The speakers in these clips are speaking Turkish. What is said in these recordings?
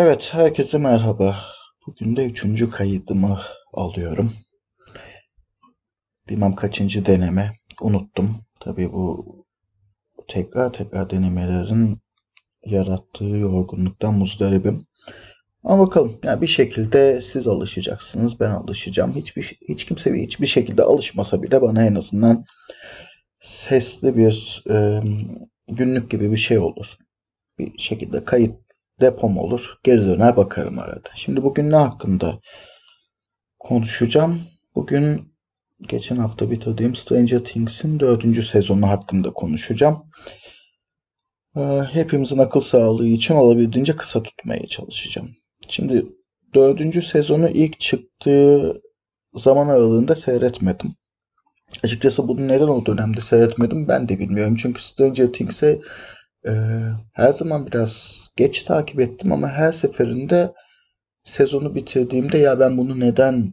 Evet, herkese merhaba. Bugün de üçüncü kaydımı alıyorum. Bilmem kaçıncı deneme. Unuttum. Tabii bu tekrar tekrar denemelerin yarattığı yorgunluktan muzdaribim. Ama bakalım. Yani bir şekilde siz alışacaksınız. Ben alışacağım. Hiçbir hiç kimse hiçbir şekilde alışmasa bile bana en azından sesli bir e, günlük gibi bir şey olur. Bir şekilde kayıt depom olur. Geri döner bakarım arada. Şimdi bugün ne hakkında konuşacağım? Bugün geçen hafta bitirdiğim Stranger Things'in dördüncü sezonu hakkında konuşacağım. Ee, hepimizin akıl sağlığı için olabildiğince kısa tutmaya çalışacağım. Şimdi dördüncü sezonu ilk çıktığı zaman aralığında seyretmedim. Açıkçası bunu neden o dönemde seyretmedim ben de bilmiyorum. Çünkü Stranger Things'e e, her zaman biraz geç takip ettim ama her seferinde sezonu bitirdiğimde ya ben bunu neden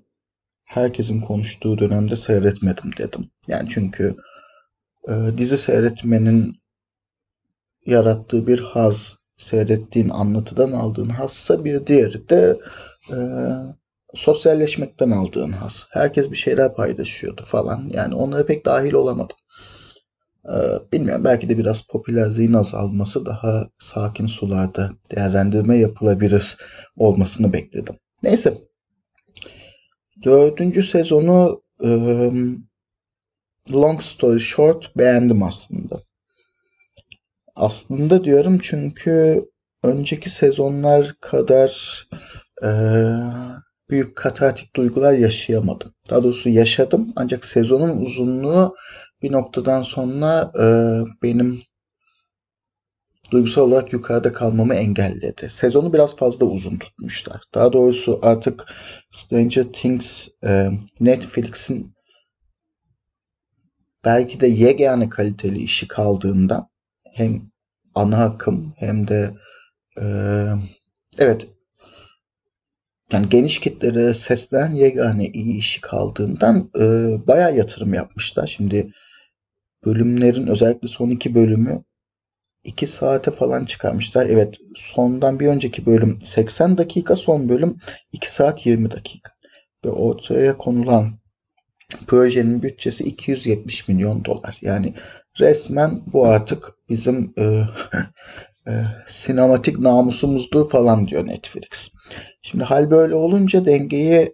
herkesin konuştuğu dönemde seyretmedim dedim. Yani çünkü e, dizi seyretmenin yarattığı bir haz, seyrettiğin anlatıdan aldığın hazsa bir diğeri de e, sosyalleşmekten aldığın haz. Herkes bir şeyler paylaşıyordu falan. Yani onlara pek dahil olamadım. Ee, bilmiyorum belki de biraz popülerliğin azalması daha sakin sularda değerlendirme yapılabilir olmasını bekledim. Neyse. Dördüncü sezonu long story short beğendim aslında. Aslında diyorum çünkü önceki sezonlar kadar e, büyük katartik duygular yaşayamadım. Daha doğrusu yaşadım ancak sezonun uzunluğu bir noktadan sonra e, benim duygusal olarak yukarıda kalmamı engelledi. Sezonu biraz fazla uzun tutmuşlar. Daha doğrusu artık Stranger Things e, Netflix'in belki de yegane kaliteli işi kaldığından hem ana akım hem de e, evet yani geniş kitlere seslen yegane iyi işi kaldığından e, bayağı yatırım yapmışlar. Şimdi bölümlerin özellikle son iki bölümü 2 saate falan çıkarmışlar. Evet sondan bir önceki bölüm 80 dakika son bölüm 2 saat 20 dakika. Ve ortaya konulan projenin bütçesi 270 milyon dolar. Yani resmen bu artık bizim e, e, sinematik namusumuzdur falan diyor Netflix. Şimdi hal böyle olunca dengeyi e,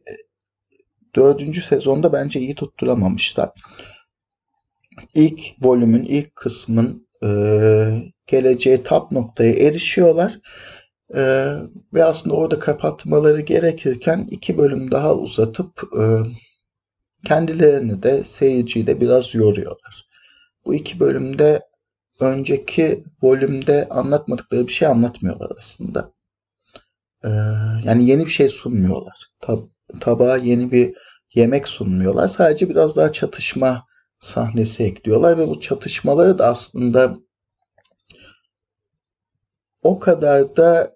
dördüncü sezonda bence iyi tutturamamışlar ilk volümün ilk kısmın e, geleceği tap noktaya erişiyorlar. E, ve aslında orada kapatmaları gerekirken iki bölüm daha uzatıp e, kendilerini de seyirciyi de biraz yoruyorlar. Bu iki bölümde önceki volümde anlatmadıkları bir şey anlatmıyorlar aslında. Ee, yani yeni bir şey sunmuyorlar. Tab tabağa yeni bir yemek sunmuyorlar. Sadece biraz daha çatışma sahnesi ekliyorlar ve bu çatışmaları da aslında o kadar da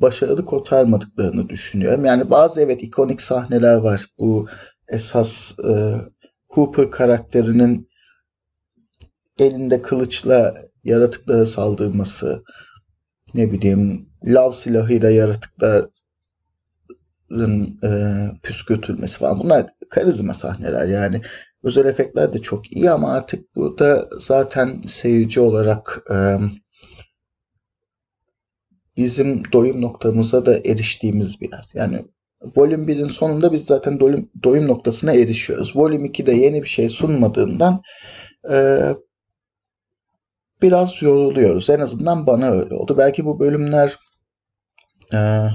başarılı kotarmadıklarını düşünüyorum. Yani bazı evet ikonik sahneler var. Bu esas e, Hooper karakterinin elinde kılıçla yaratıklara saldırması, ne bileyim lav silahıyla yaratıkların e, püskürtülmesi falan. Bunlar karizma sahneler yani. Özel efektler de çok iyi ama artık burada zaten seyirci olarak e, bizim doyum noktamıza da eriştiğimiz biraz. Yani Volüm 1'in sonunda biz zaten doyum, doyum noktasına erişiyoruz. Volüm 2'de yeni bir şey sunmadığından e, biraz yoruluyoruz. En azından bana öyle oldu. Belki bu bölümler e,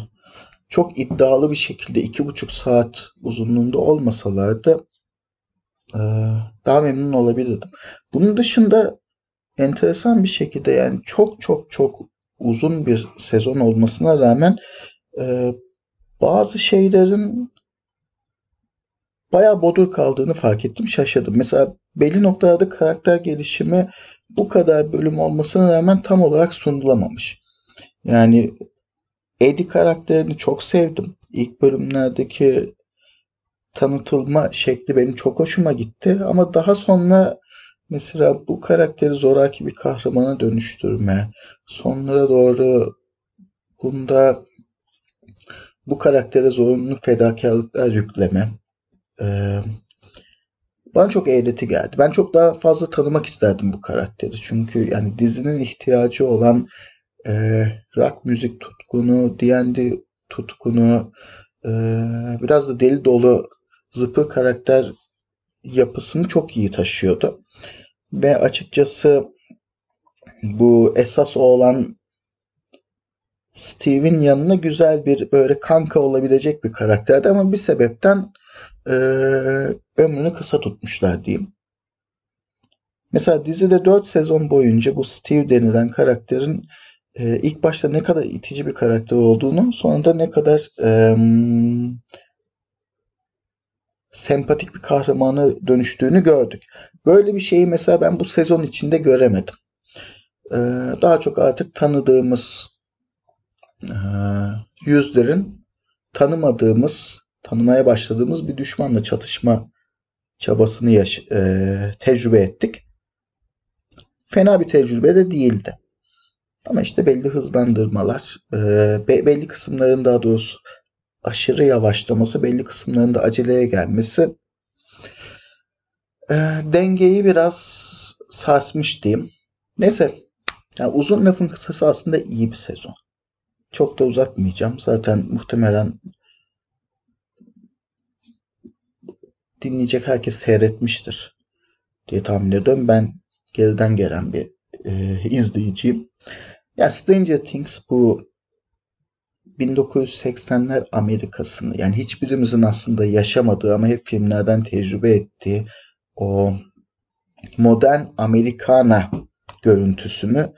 çok iddialı bir şekilde iki buçuk saat uzunluğunda olmasalardı daha memnun olabilirdim. Bunun dışında enteresan bir şekilde yani çok çok çok uzun bir sezon olmasına rağmen e, bazı şeylerin bayağı bodur kaldığını fark ettim. Şaşırdım. Mesela belli noktalarda karakter gelişimi bu kadar bölüm olmasına rağmen tam olarak sunulamamış. Yani Eddie karakterini çok sevdim. İlk bölümlerdeki tanıtılma şekli benim çok hoşuma gitti. Ama daha sonra mesela bu karakteri zoraki bir kahramana dönüştürme, sonlara doğru bunda bu karaktere zorunlu fedakarlıklar yükleme e, bana çok eğreti geldi. Ben çok daha fazla tanımak isterdim bu karakteri. Çünkü yani dizinin ihtiyacı olan e, rock müzik tutkunu, D&D tutkunu, e, biraz da deli dolu zıpır karakter yapısını çok iyi taşıyordu. Ve açıkçası bu esas olan Steve'in yanına güzel bir böyle kanka olabilecek bir karakterdi ama bir sebepten e, ömrünü kısa tutmuşlar diyeyim. Mesela dizide 4 sezon boyunca bu Steve denilen karakterin e, ilk başta ne kadar itici bir karakter olduğunu sonra da ne kadar e, sempatik bir kahramana dönüştüğünü gördük. Böyle bir şeyi mesela ben bu sezon içinde göremedim. E, daha çok artık tanıdığımız e, yüzlerin tanımadığımız, tanımaya başladığımız bir düşmanla çatışma çabasını yaş e, tecrübe ettik. Fena bir tecrübe de değildi. Ama işte belli hızlandırmalar, e, belli kısımların daha doğrusu aşırı yavaşlaması, belli kısımlarında aceleye gelmesi e, dengeyi biraz sarsmış diyeyim. Neyse, yani uzun lafın kısası aslında iyi bir sezon. Çok da uzatmayacağım. Zaten muhtemelen dinleyecek herkes seyretmiştir diye tahmin ediyorum. Ben geriden gelen bir e, izleyiciyim. Ya Stranger Things bu 1980'ler Amerika'sını yani hiçbirimizin aslında yaşamadığı ama hep filmlerden tecrübe ettiği o modern Amerikana görüntüsünü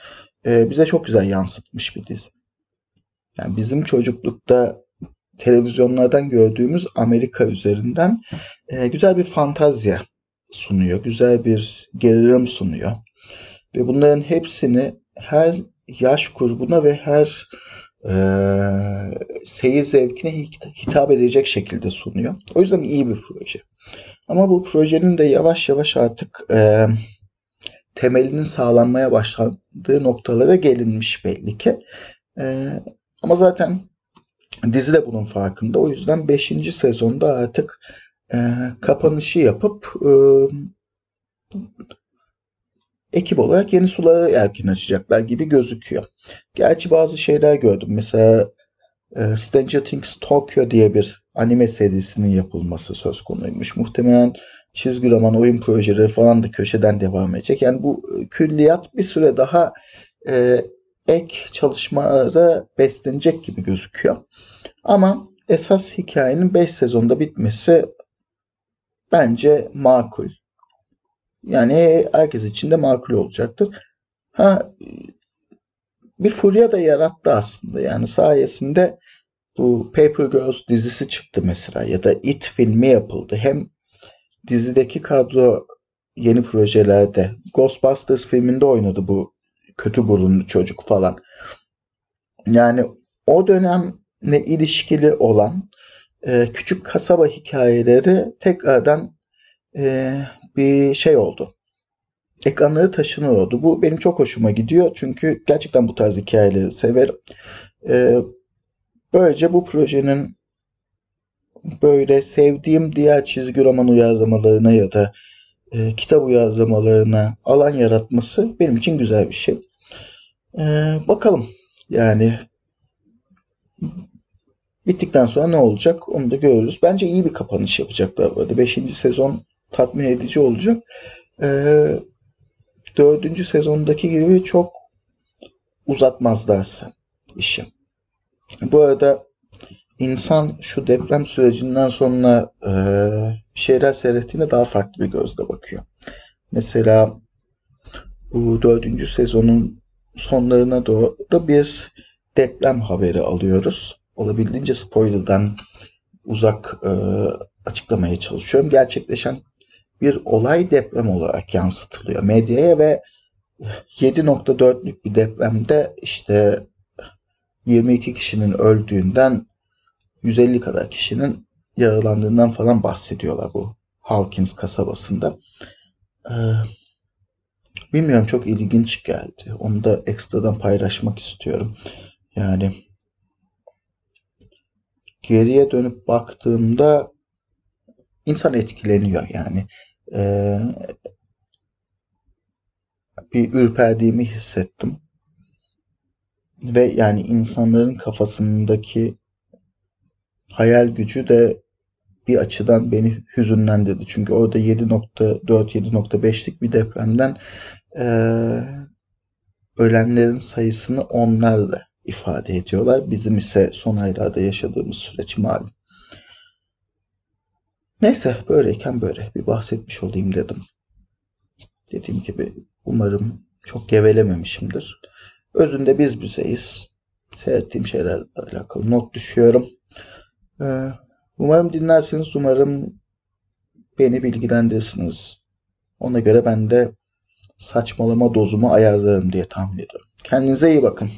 e, bize çok güzel yansıtmış bir dizi. Yani bizim çocuklukta televizyonlardan gördüğümüz Amerika üzerinden e, güzel bir fantazya sunuyor. Güzel bir gerilim sunuyor. Ve bunların hepsini her yaş grubuna ve her e, seyir zevkine hitap edecek şekilde sunuyor. O yüzden iyi bir proje. Ama bu projenin de yavaş yavaş artık e, temelinin sağlanmaya başladığı noktalara gelinmiş belli ki. E, ama zaten dizi de bunun farkında. O yüzden 5. sezonda artık e, kapanışı yapıp e, ekip olarak yeni sulara erken açacaklar gibi gözüküyor. Gerçi bazı şeyler gördüm. Mesela e, Stranger Things Tokyo diye bir anime serisinin yapılması söz konuymuş. Muhtemelen çizgi roman, oyun projeleri falan da köşeden devam edecek. Yani bu külliyat bir süre daha e, ek çalışmalara beslenecek gibi gözüküyor. Ama esas hikayenin 5 sezonda bitmesi bence makul. Yani herkes için de makul olacaktır. Ha bir furya da yarattı aslında. Yani sayesinde bu Paper Girls dizisi çıktı mesela ya da It filmi yapıldı. Hem dizideki kadro yeni projelerde Ghostbusters filminde oynadı bu kötü burunlu çocuk falan. Yani o dönemle ilişkili olan e, küçük kasaba hikayeleri tekrardan e, bir şey oldu. Ekranları taşınır oldu. Bu benim çok hoşuma gidiyor. Çünkü gerçekten bu tarz hikayeleri severim. E, böylece bu projenin böyle sevdiğim diğer çizgi roman uyarlamalarına ya da e, kitap uyarlamalarına alan yaratması benim için güzel bir şey. E, bakalım yani bittikten sonra ne olacak onu da görürüz. Bence iyi bir kapanış yapacaklar burada. Beşinci sezon tatmin edici olacak. Ee, dördüncü sezondaki gibi çok uzatmazlarsa işi. Bu arada insan şu deprem sürecinden sonra e, şeyler seyrettiğinde daha farklı bir gözle bakıyor. Mesela bu dördüncü sezonun sonlarına doğru bir deprem haberi alıyoruz. Olabildiğince spoiler'dan uzak e, açıklamaya çalışıyorum. Gerçekleşen bir olay deprem olarak yansıtılıyor medyaya ve 7.4'lük bir depremde işte 22 kişinin öldüğünden 150 kadar kişinin yaralandığından falan bahsediyorlar bu Hawkins kasabasında. Ee, bilmiyorum çok ilginç geldi. Onu da ekstradan paylaşmak istiyorum. Yani geriye dönüp baktığımda insan etkileniyor yani. Ee, bir ürperdiğimi hissettim. Ve yani insanların kafasındaki hayal gücü de bir açıdan beni hüzünlendirdi. Çünkü orada 7.4-7.5'lik bir depremden e, ölenlerin sayısını onlarla ifade ediyorlar. Bizim ise son aylarda yaşadığımız süreç malum. Neyse böyleyken böyle bir bahsetmiş olayım dedim. Dediğim gibi umarım çok gevelememişimdir. Özünde biz bizeyiz. Seyrettiğim şeylerle alakalı not düşüyorum. Ee, umarım dinlersiniz. Umarım beni bilgilendirirsiniz. Ona göre ben de saçmalama dozumu ayarlarım diye tahmin ediyorum. Kendinize iyi bakın.